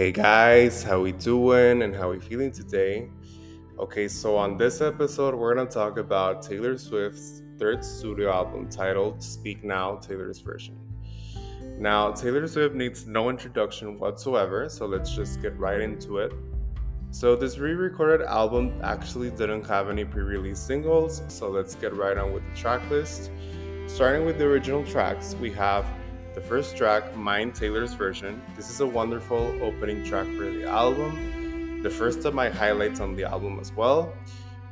Hey guys, how we doing and how we feeling today? Okay, so on this episode, we're gonna talk about Taylor Swift's third studio album titled Speak Now, Taylor's version. Now, Taylor Swift needs no introduction whatsoever, so let's just get right into it. So, this re recorded album actually didn't have any pre release singles, so let's get right on with the track list. Starting with the original tracks, we have the first track, Mine Taylor's version. This is a wonderful opening track for the album, the first of my highlights on the album as well.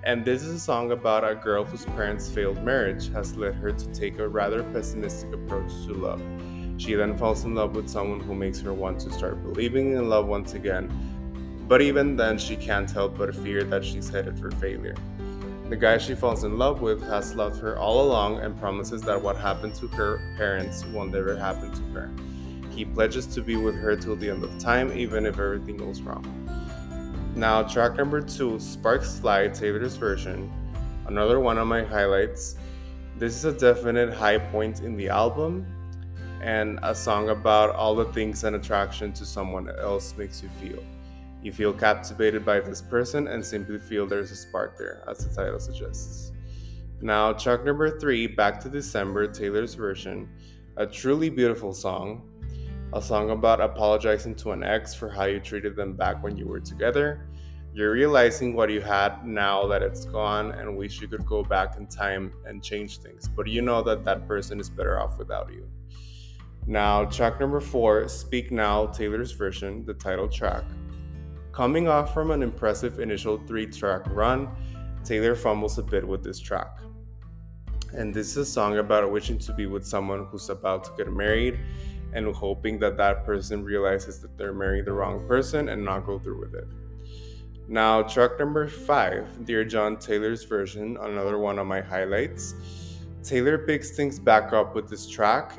And this is a song about a girl whose parents' failed marriage has led her to take a rather pessimistic approach to love. She then falls in love with someone who makes her want to start believing in love once again, but even then, she can't help but fear that she's headed for failure. The guy she falls in love with has loved her all along and promises that what happened to her parents won't ever happen to her. He pledges to be with her till the end of time, even if everything goes wrong. Now, track number two, Sparks Fly, Taylor's version, another one of my highlights. This is a definite high point in the album and a song about all the things an attraction to someone else makes you feel. You feel captivated by this person and simply feel there's a spark there, as the title suggests. Now, track number three, Back to December, Taylor's version, a truly beautiful song. A song about apologizing to an ex for how you treated them back when you were together. You're realizing what you had now that it's gone and wish you could go back in time and change things, but you know that that person is better off without you. Now, track number four, Speak Now, Taylor's version, the title track. Coming off from an impressive initial three track run, Taylor fumbles a bit with this track. And this is a song about wishing to be with someone who's about to get married and hoping that that person realizes that they're marrying the wrong person and not go through with it. Now, track number five, Dear John Taylor's version, another one of my highlights. Taylor picks things back up with this track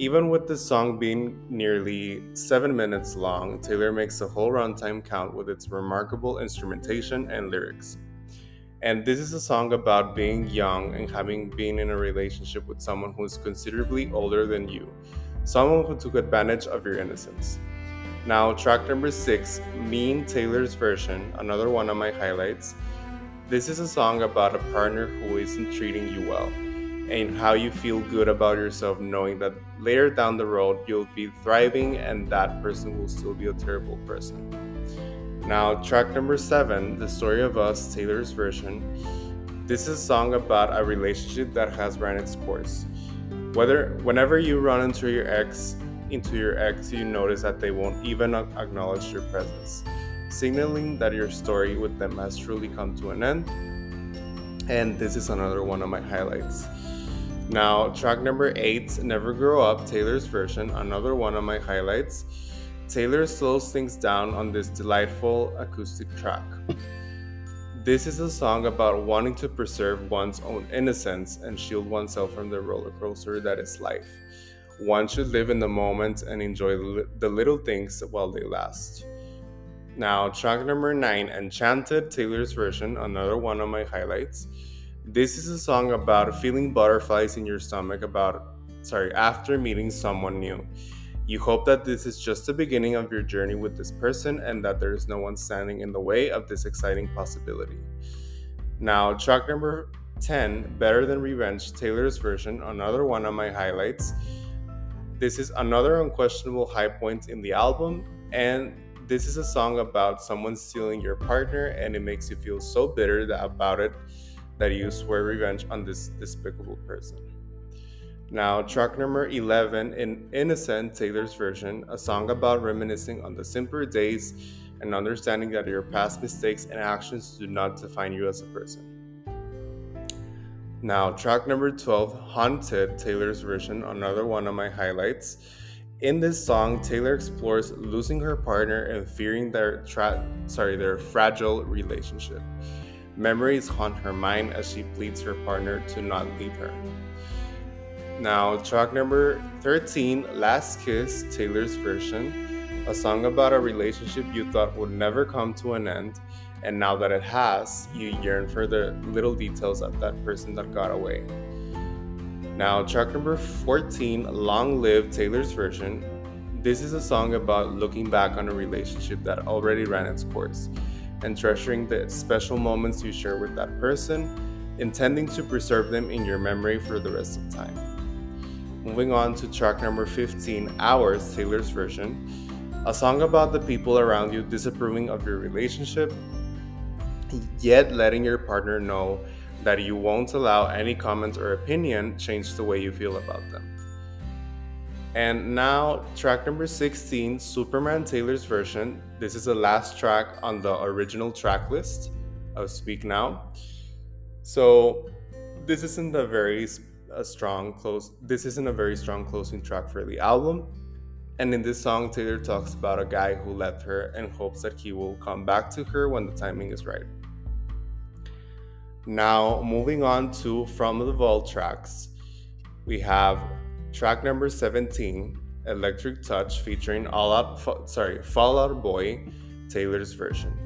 even with the song being nearly seven minutes long, Taylor makes the whole runtime count with its remarkable instrumentation and lyrics. And this is a song about being young and having been in a relationship with someone who is considerably older than you, someone who took advantage of your innocence. Now, track number six, Mean Taylor's version, another one of my highlights. This is a song about a partner who isn't treating you well and how you feel good about yourself knowing that later down the road you'll be thriving and that person will still be a terrible person. Now, track number seven, The Story of Us, Taylor's version. This is a song about a relationship that has run its course. Whether whenever you run into your ex, into your ex, you notice that they won't even acknowledge your presence, signaling that your story with them has truly come to an end. And this is another one of my highlights. Now, track number eight, Never Grow Up, Taylor's version, another one of my highlights. Taylor slows things down on this delightful acoustic track. This is a song about wanting to preserve one's own innocence and shield oneself from the roller coaster that is life. One should live in the moment and enjoy the little things while they last. Now, track number nine, Enchanted, Taylor's version, another one of my highlights. This is a song about feeling butterflies in your stomach about sorry, after meeting someone new. You hope that this is just the beginning of your journey with this person and that there is no one standing in the way of this exciting possibility. Now, track number 10, Better Than Revenge, Taylor's version, another one of my highlights. This is another unquestionable high point in the album, and this is a song about someone stealing your partner, and it makes you feel so bitter about it that you swear revenge on this despicable person. Now, track number 11 in Innocent, Taylor's version, a song about reminiscing on the simpler days and understanding that your past mistakes and actions do not define you as a person. Now, track number 12, Haunted, Taylor's version, another one of my highlights. In this song, Taylor explores losing her partner and fearing their tra- sorry, their fragile relationship. Memories haunt her mind as she pleads her partner to not leave her. Now, track number 13, Last Kiss, Taylor's version, a song about a relationship you thought would never come to an end, and now that it has, you yearn for the little details of that person that got away. Now, track number 14, Long Live, Taylor's version. This is a song about looking back on a relationship that already ran its course and treasuring the special moments you share with that person, intending to preserve them in your memory for the rest of time. Moving on to track number 15, Ours, Taylor's version, a song about the people around you disapproving of your relationship, yet letting your partner know that you won't allow any comments or opinion change the way you feel about them. And now, track number 16, Superman Taylor's version. This is the last track on the original track list of Speak Now. So, this isn't a very a strong close. This isn't a very strong closing track for the album. And in this song, Taylor talks about a guy who left her and hopes that he will come back to her when the timing is right. Now, moving on to From the Vault tracks, we have Track number 17, Electric Touch, featuring All Out, sorry, Fall Out Boy, Taylor's version.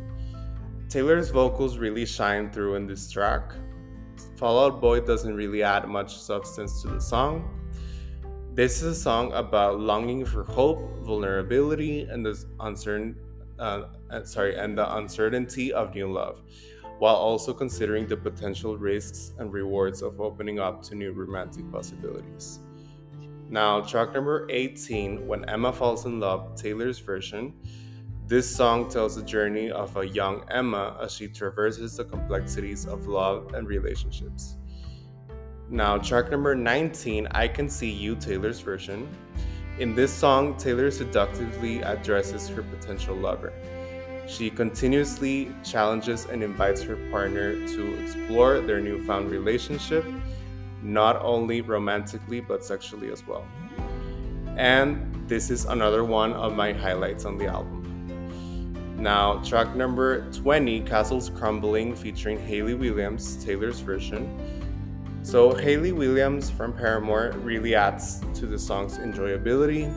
Taylor's vocals really shine through in this track. Fall Out Boy doesn't really add much substance to the song. This is a song about longing for hope, vulnerability, and the uncertain, uh, uh sorry, and the uncertainty of new love, while also considering the potential risks and rewards of opening up to new romantic possibilities. Now, track number 18, When Emma Falls in Love, Taylor's version. This song tells the journey of a young Emma as she traverses the complexities of love and relationships. Now, track number 19, I Can See You, Taylor's version. In this song, Taylor seductively addresses her potential lover. She continuously challenges and invites her partner to explore their newfound relationship not only romantically but sexually as well. And this is another one of my highlights on the album. Now, track number 20, Castles Crumbling, featuring Hayley Williams, Taylor's version. So, Hayley Williams from Paramore really adds to the song's enjoyability.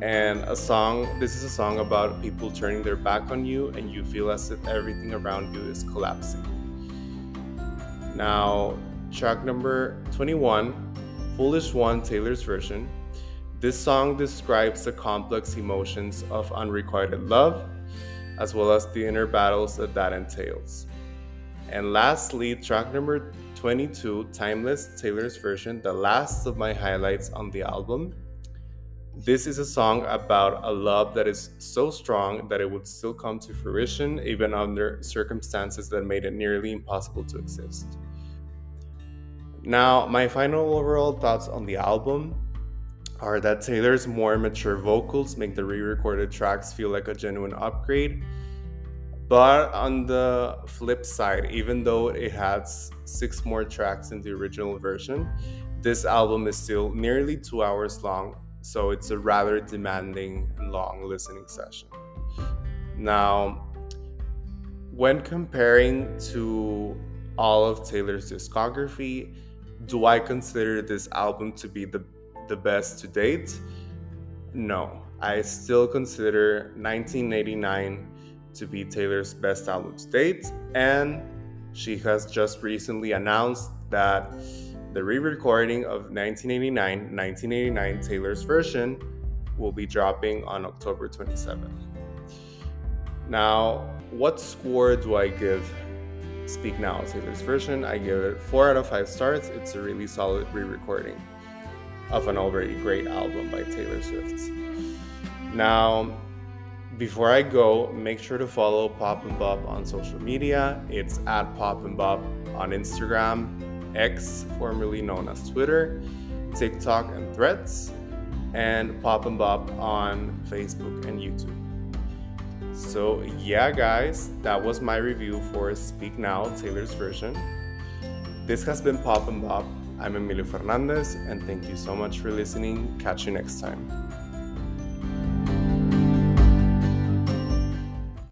And a song, this is a song about people turning their back on you and you feel as if everything around you is collapsing. Now, track number 21, Foolish One, Taylor's version. This song describes the complex emotions of unrequited love, as well as the inner battles that that entails. And lastly, track number 22, Timeless, Taylor's version, the last of my highlights on the album. This is a song about a love that is so strong that it would still come to fruition even under circumstances that made it nearly impossible to exist. Now, my final overall thoughts on the album are that Taylor's more mature vocals make the re recorded tracks feel like a genuine upgrade. But on the flip side, even though it has six more tracks in the original version, this album is still nearly two hours long, so it's a rather demanding and long listening session. Now, when comparing to all of Taylor's discography, do I consider this album to be the the best to date? No. I still consider 1989 to be Taylor's best album to date, and she has just recently announced that the re recording of 1989, 1989 Taylor's version will be dropping on October 27th. Now, what score do I give Speak Now, Taylor's version. I give it 4 out of 5 stars. It's a really solid re recording of an already great album by Taylor Swift. Now, before I go, make sure to follow Pop and Bop on social media. It's at Pop and Bop on Instagram, X, formerly known as Twitter, TikTok, and Threads, and Pop and Bop on Facebook and YouTube. So, yeah, guys, that was my review for Speak Now, Taylor's version. This has been Pop and Bop. I'm Emilio Fernandez, and thank you so much for listening. Catch you next time.